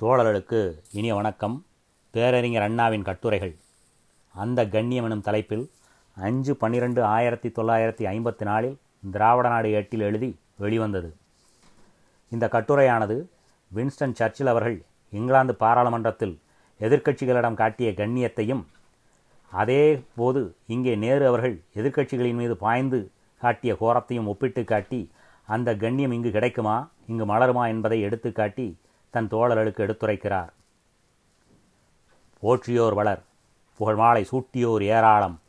தோழர்களுக்கு இனிய வணக்கம். பேரறிஞர் அண்ணாவின் கட்டுரைகள். அந்த கண்ணியம் எனும் தலைப்பில் அஞ்சு பன்னிரெண்டு ஆயிரத்தி தொள்ளாயிரத்தி ஐம்பத்தி நாலில் திராவிட நாடு எட்டில் எழுதி வெளிவந்தது. இந்த கட்டுரையானது வின்ஸ்டன் சர்ச்சில் அவர்கள் இங்கிலாந்து பாராளுமன்றத்தில் எதிர்க்கட்சிகளிடம் காட்டிய கண்ணியத்தையும் அதே போது இங்கே நேரு அவர்கள் எதிர்க்கட்சிகளின் மீது பாய்ந்து காட்டிய கோரத்தையும் ஒப்பிட்டு காட்டி அந்த கண்ணியம் இங்கு கிடைக்குமா இங்கு மலருமா என்பதை எடுத்து காட்டி தன் தோழர்களுக்கு எடுத்துரைக்கிறார். போற்றியோர் வளர் புகழ் மாலை சூட்டியோர் ஏராளம்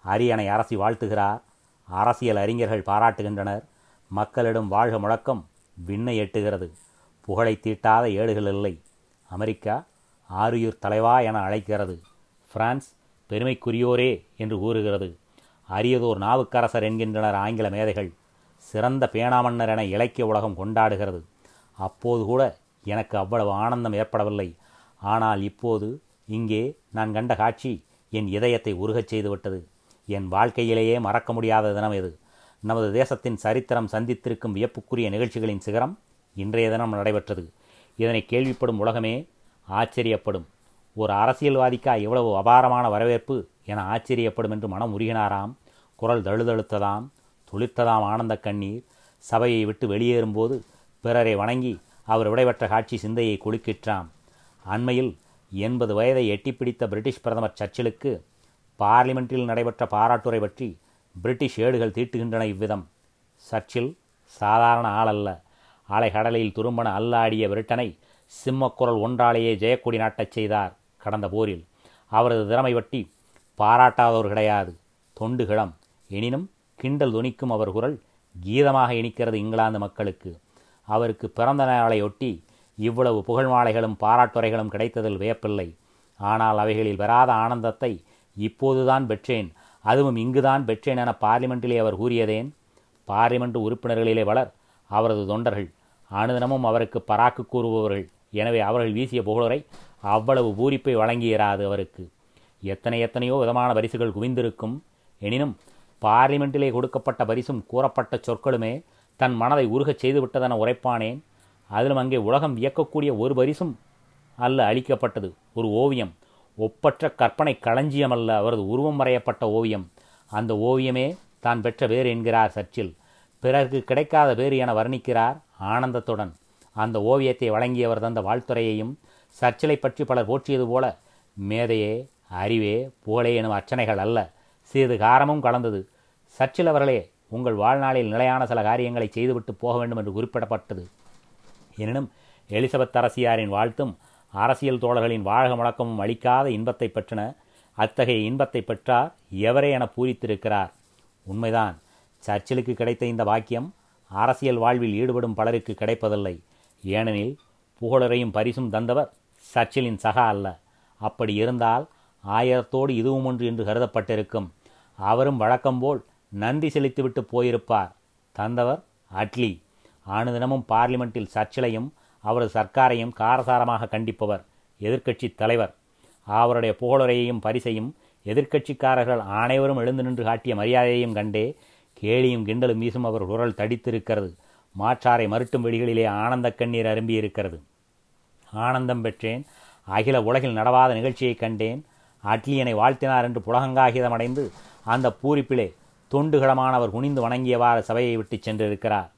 அரியணை அரசி வாழ்த்துகிறார் அரசியல் அறிஞர்கள் பாராட்டுகின்றனர் மக்களிடம் வாழ்க முழக்கம் விண்ணை எட்டுகிறது புகழை தீட்டாத ஏடுகள் இல்லை அமெரிக்கா ஆரியூர் தலைவா என அழைக்கிறது பிரான்ஸ் பெருமைக்குரியோரே என்று கூறுகிறது அரியதோர் நாவுக்கரசர் என்கின்றனர் ஆங்கில மேதைகள் சிறந்த பேணாமன்னர் என இலக்கிய உலகம் கொண்டாடுகிறது அப்போது கூட எனக்கு அவ்வளவு ஆனந்தம் ஏற்படவில்லை. ஆனால் இப்போது இங்கே நான் கண்ட காட்சி என் இதயத்தை உருகச் செய்துவிட்டது. என் வாழ்க்கையிலேயே மறக்க முடியாத தினம் இது. நமது தேசத்தின் சரித்திரம் சந்தித்திருக்கும் வியப்புக்குரிய நிகழ்ச்சிகளின் சிகரம் இன்றைய தினம் நடைபெற்றது. இதனை கேள்விப்படும் உலகமே ஆச்சரியப்படும். ஒரு அரசியல்வாதிக்கா இவ்வளவு அபாரமான வரவேற்பு என ஆச்சரியப்படும் என்று மனம் உருகினாராம். குரல் தழுதழுத்ததாம் துளிர்த்ததாம் ஆனந்த கண்ணீர். சபையை விட்டு வெளியேறும்போது பிறரை வணங்கி அவர் விடைபெற்ற காட்சி சிந்தையை குலுக்கிற்றாம். அண்மையில் எண்பது வயதை எட்டிப்பிடித்த பிரிட்டிஷ் பிரதமர் சர்ச்சிலுக்கு பார்லிமெண்ட்டில் நடைபெற்ற பாராட்டுரை பற்றி பிரிட்டிஷ் ஏடுகள் தீட்டுகின்றன இவ்விதம். சர்ச்சில் சாதாரண ஆளல்ல. அலைகடலில் துரும்பன அல்லாடிய பிரிட்டனை சிம்மக்குரல் ஒன்றாலேயே ஜெயக்கொடி நாட்டச் செய்தார் கடந்த போரில். அவரது திறமை பற்றி பாராட்டாதவர் கிடையாது. தொண்டுகிளம் எனினும் கிண்டல் துணிக்கும் அவர் குரல் கீதமாக இனிக்கிறது இங்கிலாந்து மக்களுக்கு. அவருக்கு பிறந்த நாளையொட்டி இவ்வளவு புகழ் மாலைகளும் பாராட்டுரைகளும் கிடைத்ததில் வியப்பில்லை. ஆனால் அவைகளில் வராத ஆனந்தத்தை இப்போதுதான் பெற்றேன். அதுவும் இங்குதான் பெற்றேன் என பார்லிமெண்டிலே அவர் கூறியதேன்? பார்லிமெண்ட் உறுப்பினர்களிலே வளர் அவரது தொண்டர்கள் அனுதினமும் அவருக்கு பராக்கு கூறுபவர்கள். எனவே அவர்கள் வீசிய புகழுரை அவ்வளவு பூரிப்பை வழங்கியிராது அவருக்கு. எத்தனை எத்தனையோ விதமான பரிசுகள் குவிந்திருக்கும். எனினும் பார்லிமெண்டிலே கொடுக்கப்பட்ட பரிசும் கூறப்பட்ட சொற்களுமே தன் மனதை உருகச் செய்துவிட்டதென உரைப்பானேன்? அதிலும் அங்கே உலகம் வியக்கக்கூடிய ஒரு பரிசும் அல்ல அளிக்கப்பட்டது ஒரு ஓவியம். ஒப்பற்ற கற்பனை களஞ்சியம் அல்ல அவரது உருவம் வரையப்பட்ட ஓவியம். அந்த ஓவியமே தான் பெற்ற வேறு என்கிறார் சர்ச்சில். பிறருக்கு கிடைக்காத வேறு என வர்ணிக்கிறார் ஆனந்தத்துடன். அந்த ஓவியத்தை வழங்கியவர் தந்த வாழ்த்துறையையும் சர்ச்சிலை பற்றி பலர் போற்றியது போல மேதையே அறிவே புகழே எனும் அர்ச்சனைகள் அல்ல சிறிது காரமும் கலந்தது. சர்ச்சில் அவர்களே உங்கள் வாழ்நாளில் நிலையான சில காரியங்களை செய்துவிட்டு போக வேண்டும் என்று குறிப்பிடப்பட்டது. எனினும் எலிசபெத் அரசியாரின் வாழ்த்தும் அரசியல் தோழர்களின் வாழ்க முழக்கமும் அளிக்காத இன்பத்தை பெற்றன. அத்தகைய இன்பத்தை பெற்றார் எவரே என பூரித்திருக்கிறார். உண்மைதான் சர்ச்சிலுக்கு கிடைத்த இந்த வாக்கியம் அரசியல் வாழ்வில் ஈடுபடும் பலருக்கு கிடைப்பதில்லை. ஏனெனில் புகழரையும் பரிசும் தந்தவர் சர்ச்சிலின் சகா அல்ல. அப்படி இருந்தால் ஆயிரத்தோடு இதுவும் ஒன்று என்று கருதப்பட்டிருக்கும். அவரும் வழக்கம்போல் நன்றி செலுத்திவிட்டு போயிருப்பார். தந்தவர் அட்லி. அனுதினமும் பார்லிமெண்ட்டில் சர்ச்சிலையும் அவரது சர்க்காரையும் காரசாரமாக கண்டிப்பவர் எதிர்க்கட்சி தலைவர். அவருடைய புகழுரையையும் பரிசையும் எதிர்க்கட்சிக்காரர்கள் அனைவரும் எழுந்து நின்று காட்டிய மரியாதையையும் கண்டே கேலியும் கிண்டலும் வீசும் அவர் குரல் தடித்திருக்கிறது. மாற்றாரை மறுட்டும் வெளிகளிலே ஆனந்த கண்ணீர் அரும்பியிருக்கிறது. ஆனந்தம் பெற்றேன். அகில உலகில் நடவாத நிகழ்ச்சியை கண்டேன். அட்லியனை வாழ்த்தினார் என்று புலகங்காகிதமடைந்து அந்த பூரிப்பிலே தொண்டுகளமானவர் குனிந்து வணங்கியவாறு சபையை விட்டு சென்றிருக்கிறார்.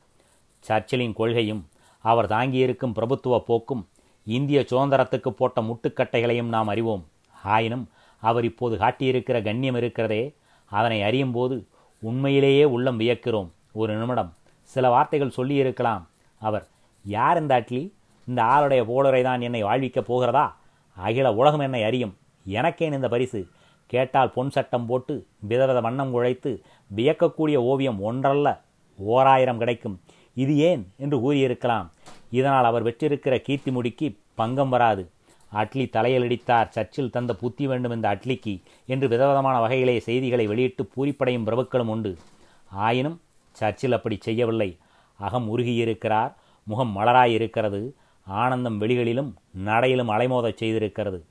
சர்ச்சிலின் கொள்கையும் அவர் தாங்கியிருக்கும் பிரபுத்துவ போக்கும் இந்திய சுதந்திரத்துக்கு போட்ட முட்டுக்கட்டைகளையும் நாம் அறிவோம். ஆயினும் அவர் இப்போது காட்டியிருக்கிற கண்ணியம் இருக்கிறதே அதனை அறியும் போது உண்மையிலேயே உள்ளம் வியக்கிறோம். ஒரு நிமிடம் சில வார்த்தைகள் சொல்லியிருக்கலாம். அவர் யார் இந்த அட்லி? இந்த ஆளுடைய போலரை தான் என்னை வாழ்விக்கப் போகிறதா? அகில உலகம் என்னை அறியும். எனக்கேன் இந்த பரிசு? கேட்டால் பொன் சட்டம் போட்டு விதவித வண்ணம் குழைத்து வியக்கக்கூடிய ஓவியம் ஒன்றல்ல. ஓராயிரம் கிடைக்கும். இது ஏன் என்று கூறியிருக்கலாம். இதனால் அவர் வெற்றிருக்கிற கீர்த்தி முடிக்கு பங்கம் வராது. அட்லி தலையிலடித்தார். சர்ச்சில் தந்த புத்தி வேண்டும் இந்த அட்லிக்கு என்று விதவிதமான வகையிலே செய்திகளை வெளியிட்டு பூரிப்படையும் பிரபுக்களும் உண்டு. ஆயினும் சர்ச்சில் அப்படி செய்யவில்லை. அகம் உருகியிருக்கிறார். முகம் மலராயிருக்கிறது. ஆனந்தம் வெளிகளிலும் நடையிலும் அலைமோதச் செய்திருக்கிறது.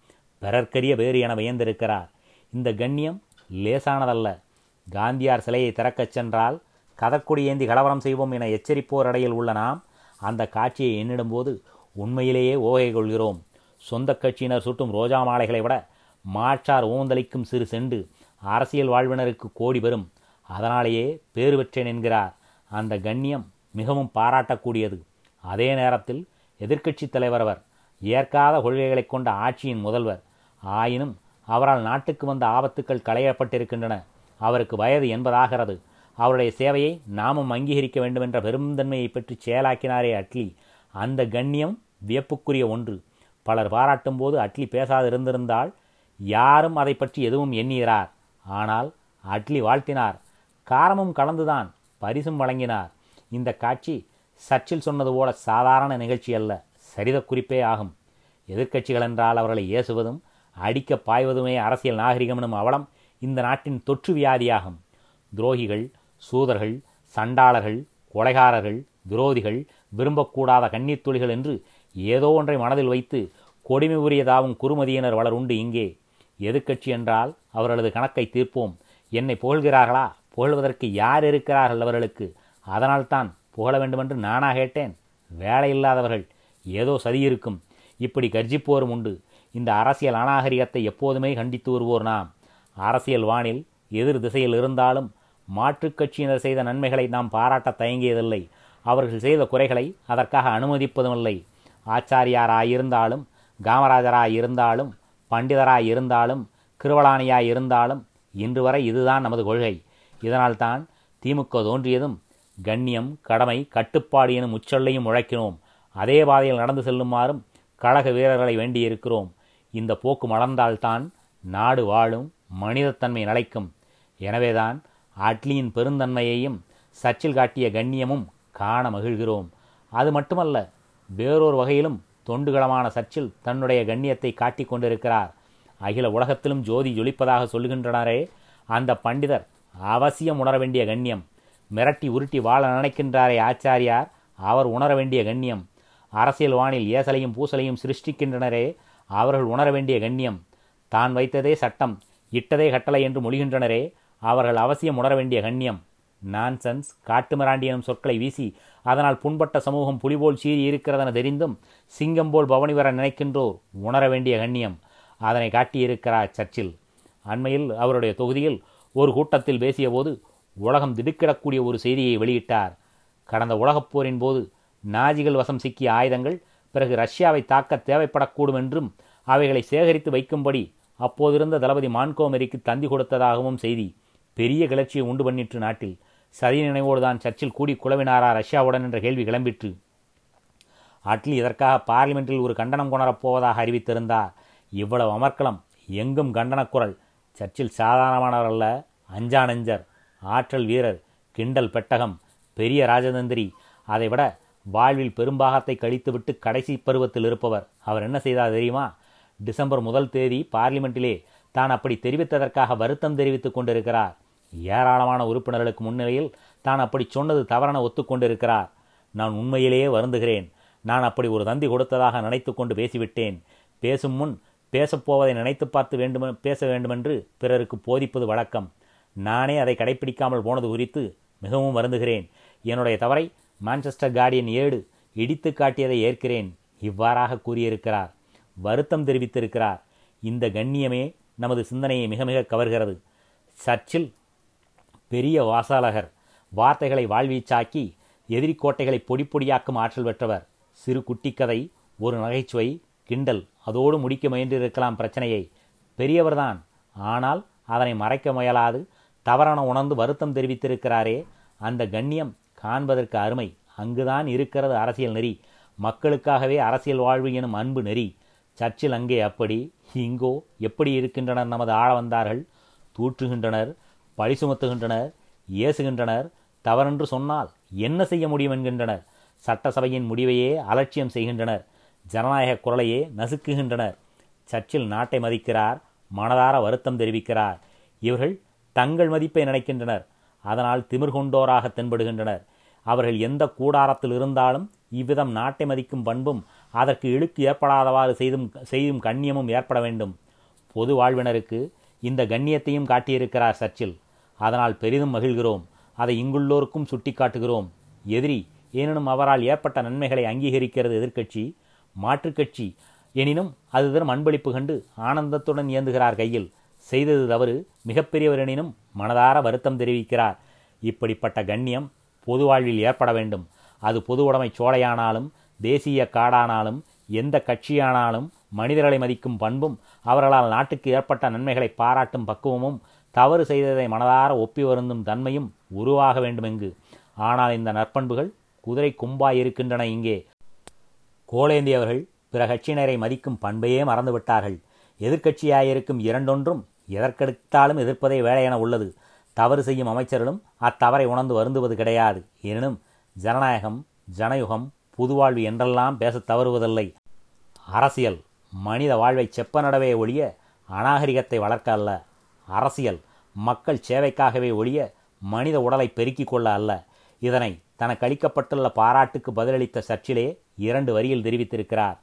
பிறர்க்கரிய வேறு என வியந்திருக்கிறார். இந்த கண்ணியம் லேசானதல்ல. காந்தியார் சிலையை திறக்கச் சென்றால் கதற்கொடி ஏந்தி கலவரம் செய்வோம் என எச்சரிப்போர் அடையில் உள்ள நாம் அந்த காட்சியை எண்ணிடும்போது உண்மையிலேயே ஓகை கொள்கிறோம். சொந்த கட்சியினர் சுட்டும் ரோஜா மாலைகளை விட மாற்றார் ஓந்தளிக்கும் சிறு செண்டு அரசியல் வாழ்வினருக்கு கோடி பெறும். அதனாலேயே பேறு பெற்றேன் என்கிறார். அந்த கண்ணியம் மிகவும் பாராட்டக்கூடியது. அதே நேரத்தில் எதிர்க்கட்சித் தலைவர் அவர் ஏற்காத கொள்கைகளைக் கொண்ட ஆட்சியின் முதல்வர். ஆயினும் அவரால் நாட்டுக்கு வந்த ஆபத்துக்கள் களையப்பட்டிருக்கின்றன. அவருக்கு வயது என்பதாகிறது அவருடைய சேவையை நாமும் அங்கீகரிக்க வேண்டுமென்ற பெருந்தன்மையை பற்றி செயலாக்கினாரே அட்லி. அந்த கண்ணியம் வியப்புக்குரிய ஒன்று. பலர் பாராட்டும் போது அட்லி பேசாதிருந்திருந்தால் யாரும் அதை பற்றி எதுவும் எண்ணுகிறார் ஆனால் அட்லி வாழ்த்தினார். காரமும் கலந்துதான் பரிசும் வழங்கினார். இந்த காட்சி சர்ச்சில் சொன்னது போல சாதாரண நிகழ்ச்சி அல்ல சரித குறிப்பே ஆகும். எதிர்க்கட்சிகள் என்றால் அவர்களை ஏசுவதும் அடிக்க பாய்வதுமே அரசியல் நாகரிகம் எனும் அவலம் இந்த நாட்டின் தொற்று வியாதியாகும். துரோகிகள் சூதர்கள் சண்டாளர்கள் கொலைகாரர்கள் விரோதிகள் விரும்பக்கூடாத கண்ணீர் துளிகள் என்று ஏதோ ஒன்றை மனதில் வைத்து கொடுமை உரியதாவும் குறுமதியினர் வளருண்டு இங்கே. எதிர்க்கட்சி என்றால் அவர்களது கணக்கை தீர்ப்போம். என்னை புகழ்கிறார்களா? புகழ்வதற்கு யார் இருக்கிறார்கள் அவர்களுக்கு? அதனால்தான் புகழ வேண்டுமென்று நானா கேட்டேன். வேலை இல்லாதவர்கள் ஏதோ சதி இருக்கும். இப்படி கர்ஜிப்போரும் உண்டு. இந்த அரசியல் அநாகரிகத்தை எப்போதுமே கண்டித்து வருவோர் நாம். அரசியல் வானில் எதிர் திசையில் இருந்தாலும் மாற்றுக் கட்சியினர் செய்த நன்மைகளை நாம் பாராட்ட தயங்கியதில்லை. அவர்கள் செய்த குறைகளை அதற்காக அனுமதிப்பதுமில்லை. ஆச்சாரியாராயிருந்தாலும் காமராஜராயிருந்தாலும் பண்டிதராயிருந்தாலும் கிருவலானியாயிருந்தாலும் இன்று வரை இதுதான் நமது கொள்கை. இதனால்தான் திமுக தோன்றியதும் கண்ணியம் கடமை கட்டுப்பாடு எனும் உச்சொல்லையும் முழக்கினோம். அதே பாதையில் நடந்து செல்லுமாறும் கழக வீரர்களை வேண்டியிருக்கிறோம். இந்த போக்கு மலர்ந்தால்தான் நாடு வாழும் மனிதத்தன்மை நிலைக்கும். எனவேதான் அட்லியின் பெருந்தன்மையையும் சச்சில் காட்டிய கண்ணியமும் காண மகிழ்கிறோம். அது மட்டுமல்ல வேறொரு வகையிலும் தொண்டுகளமான சர்ச்சில் தன்னுடைய கண்ணியத்தை காட்டிக் கொண்டிருக்கிறார். அகில உலகத்திலும் ஜோதி ஜொலிப்பதாக சொல்லுகின்றனரே அந்த பண்டிதர் அவசியம் உணர வேண்டிய கண்ணியம். மிரட்டி உருட்டி வாழ நினைக்கின்றாரே ஆச்சாரியார் அவர் உணர வேண்டிய கண்ணியம். அரசியல் வானில் ஏசலையும் பூசலையும் சிருஷ்டிக்கின்றனரே அவர்கள் உணர வேண்டிய கண்ணியம். தான் வைத்ததே சட்டம் இட்டதே கட்டளை என்று மொழிகின்றனரே அவர்கள் அவசியம் உணர வேண்டிய கண்ணியம். நான்சென்ஸ் காட்டுமிராண்டி எனும் சொற்களை வீசி அதனால் புண்பட்ட சமூகம் புலிபோல் சீறி இருக்கிறதென தெரிந்தும் சிங்கம் போல் பவனி வர நினைக்கின்றோர் உணர வேண்டிய கண்ணியம். அதனை காட்டியிருக்கிறார் சர்ச்சில். அண்மையில் அவருடைய தொகுதியில் ஒரு கூட்டத்தில் பேசியபோது உலகம் திடுக்கிடக்கூடிய ஒரு செய்தியை வெளியிட்டார். கடந்த உலகப் போரின் போது நாஜிகள் வசம் சிக்கிய ஆயுதங்கள் பிறகு ரஷ்யாவை தாக்க தேவைப்படக்கூடும் என்றும் அவைகளை சேகரித்து வைக்கும்படி அப்போதிருந்த தளபதி மான்கோமரிக்கு தந்தி கொடுத்ததாகவும் செய்தி. பெரிய கிளர்ச்சியை உண்டு பண்ணிற்று நாட்டில். சதி நினைவோடு தான் சர்ச்சில் கூடி குழவினாரா ரஷ்யாவுடன் என்ற கேள்வி கிளம்பிற்று. அட்லி இதற்காக பார்லிமெண்டில் ஒரு கண்டனம் கொணரப்போவதாக அறிவித்திருந்தார். இவ்வளவு அமர்க்களம் எங்கும் கண்டனக் குரல் சர்ச்சில் சாதாரணமானவர் அல்ல அஞ்சானஞ்சர் ஆற்றல் வீரர் கிண்டல் பெட்டகம் பெரிய ராஜதந்திரி. அதைவிட வாழ்வில் பெரும்பாகத்தை கழித்துவிட்டு கடைசி பருவத்தில் இருப்பவர். அவர் என்ன செய்தார் தெரியுமா? டிசம்பர் முதல் தேதி பார்லிமெண்ட்டிலே தான் அப்படி தெரிவித்ததற்காக வருத்தம் தெரிவித்துக் கொண்டிருக்கிறார். ஏராளமான உறுப்பினர்களுக்கு முன்னிலையில் தான் அப்படி சொன்னது தவறென ஒத்துக்கொண்டிருக்கிறார் நான் உண்மையிலேயே வருந்துகிறேன். நான் அப்படி ஒரு தந்தி கொடுத்ததாக நினைத்து கொண்டு பேசிவிட்டேன். பேசும் முன் பேசப்போவதை நினைத்து பார்த்து வேண்டும் பேச வேண்டுமென்று பிறருக்கு போதிப்பது வழக்கம். நானே அதை கடைப்பிடிக்காமல் போனது குறித்து மிகவும் வருந்துகிறேன். என்னுடைய தவறை மான்செஸ்டர் கார்டியன் ஏடு இடித்து காட்டியதை ஏற்கிறேன். இவ்வாறாக கூறியிருக்கிறார். வருத்தம் தெரிவித்திருக்கிறார். இந்த கண்ணியமே நமது சிந்தனையை மிக மிக கவர்கிறது. சர்ச்சில் பெரிய வாசாலகர் வார்த்தைகளை வாழ்வீச்சாக்கி எதிரிக்கோட்டைகளை பொடி பொடியாக்கும் ஆற்றல் பெற்றவர். சிறு குட்டிக்கதை ஒரு நகைச்சுவை கிண்டல் அதோடு முடிக்க முயன்றிருக்கலாம் பிரச்சனையை. பெரியவர்தான். ஆனால் அதனை மறைக்க முயலாது. தவறான உணர்ந்து வருத்தம் தெரிவித்திருக்கிறாரே. அந்த கண்ணியம் காண்பதற்கு அருமை. அங்குதான் இருக்கிறது அரசியல் நெறி. மக்களுக்காகவே அரசியல் வாழ்வு எனும் அன்பு நெறி. சர்ச்சில் அங்கே அப்படி இங்கோ எப்படி இருக்கின்றனர் நமது ஆள வந்தார்கள் தூற்றுகின்றனர் பழி சுமத்துகின்றனர் ஏசுகின்றனர் தவறென்று சொன்னால் என்ன செய்ய முடியும் என்கின்றனர்? சட்டசபையின் முடிவையே அலட்சியம் செய்கின்றனர். ஜனநாயக குரலையே நசுக்குகின்றனர். சர்ச்சில் நாட்டை மதிக்கிறார் மனதார வருத்தம் தெரிவிக்கிறார். இவர்கள் தங்கள் மதிப்பை நினைக்கின்றனர். அதனால் திமிர் கொண்டோராக தென்படுகின்றனர். அவர்கள் எந்த கூடாரத்தில் இருந்தாலும் இவ்விதம் நாட்டை மதிக்கும் பண்பும் அதற்கு இழுக்கு ஏற்படாதவாறு செய்தும் செய்யும் கண்ணியமும் ஏற்பட வேண்டும். பொது வாழ்வினருக்கு இந்த கண்ணியத்தையும் காட்டியிருக்கிறார் சர்ச்சில். அதனால் பெரிதும் மகிழ்கிறோம். அதை இங்குள்ளோருக்கும் சுட்டிக்காட்டுகிறோம். எதிரி எனினும் அவரால் ஏற்பட்ட நன்மைகளை அங்கீகரிக்கிறது எதிர்க்கட்சி மாற்றுக்கட்சி. எனினும் அது தரும் அன்பளிப்பு கண்டு ஆனந்தத்துடன் இயந்துகிறார் கையில். செய்தது தவறு மிகப்பெரியவரெனினும் மனதார வருத்தம் தெரிவிக்கிறார். இப்படிப்பட்ட கண்ணியம் பொது வாழ்வில் ஏற்பட வேண்டும். அது பொது உடைமை சோலையானாலும் தேசிய காடானாலும் எந்த கட்சியானாலும் மனிதர்களை மதிக்கும் பண்பும் அவர்களால் நாட்டுக்கு ஏற்பட்ட நன்மைகளை பாராட்டும் பக்குவமும் தவறு செய்ததை மனதார ஒப்பி வருந்தும் தன்மையும் உருவாக வேண்டுமெங்கு. ஆனால் இந்த நற்பண்புகள் குதிரை கும்பாய் இருக்கின்றன இங்கே. கோலேந்தியவர்கள் பிற கட்சியினரை மதிக்கும் பண்பையே மறந்துவிட்டார்கள். எதிர்க்கட்சியாயிருக்கும் இரண்டொன்றும் எதற்கெடுத்தாலும் எதிர்ப்பதே வேலையென உள்ளது. தவறு செய்யும் அமைச்சர்களும் அத்தவறை உணர்ந்து வருந்துவது கிடையாது. எனினும் ஜனநாயகம் ஜனயுகம் புதுவாழ்வு என்றெல்லாம் பேசத் தவறுவதில்லை. அரசியல் மனித வாழ்வை செப்பனடவே ஒழிய அநாகரிகத்தை வளர்க்க அல்ல. அரசியல் மக்கள் சேவைக்காகவே ஒழிய மனித உடலை பெருக்கிக் கொள்ள அல்ல. இதனை தனக்கு அளிக்கப்பட்டுள்ள பாராட்டுக்கு பதிலளித்த சர்ச்சிலே இரண்டு வரியில் தெரிவித்திருக்கிறார்.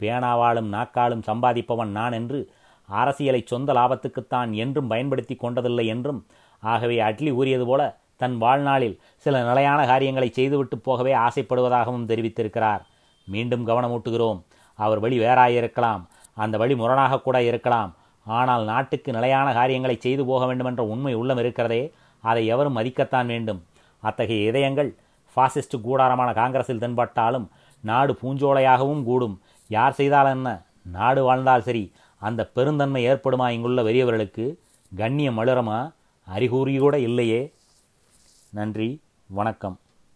பேனாவாலும் நாக்காலும் சம்பாதிப்பவன் நான் என்று அரசியலை சொந்த லாபத்துக்குத்தான் என்றும் பயன்படுத்தி கொண்டதில்லை என்றும். ஆகவே அட்லி கூறியது போல தன் வாழ்நாளில் சில நிலையான காரியங்களை செய்துவிட்டு போகவே ஆசைப்படுவதாகவும் தெரிவித்திருக்கிறார். மீண்டும் கவனமூட்டுகிறோம். அவர் வழி வேறாயிருக்கலாம். அந்த வழி முரணாக கூட இருக்கலாம். ஆனால் நாட்டுக்கு நிலையான காரியங்களை செய்து போக வேண்டுமென்ற உண்மை உள்ளம் இருக்கிறதே அதை எவரும் மதிக்கத்தான் வேண்டும். அத்தகைய இதயங்கள் ஃபாசிஸ்ட் கூடாரமான காங்கிரஸில் தென்பட்டாலும் நாடு பூஞ்சோலையாகவும் கூடும். யார் செய்தால் என்ன? நாடு வாழ்ந்தால் சரி. அந்த பெருந்தன்மை ஏற்படுமா இங்குள்ள வெறியவர்களுக்கு கண்ணியம் மலரமா அறிகுறி கூட இல்லையே. நன்றி. வணக்கம்.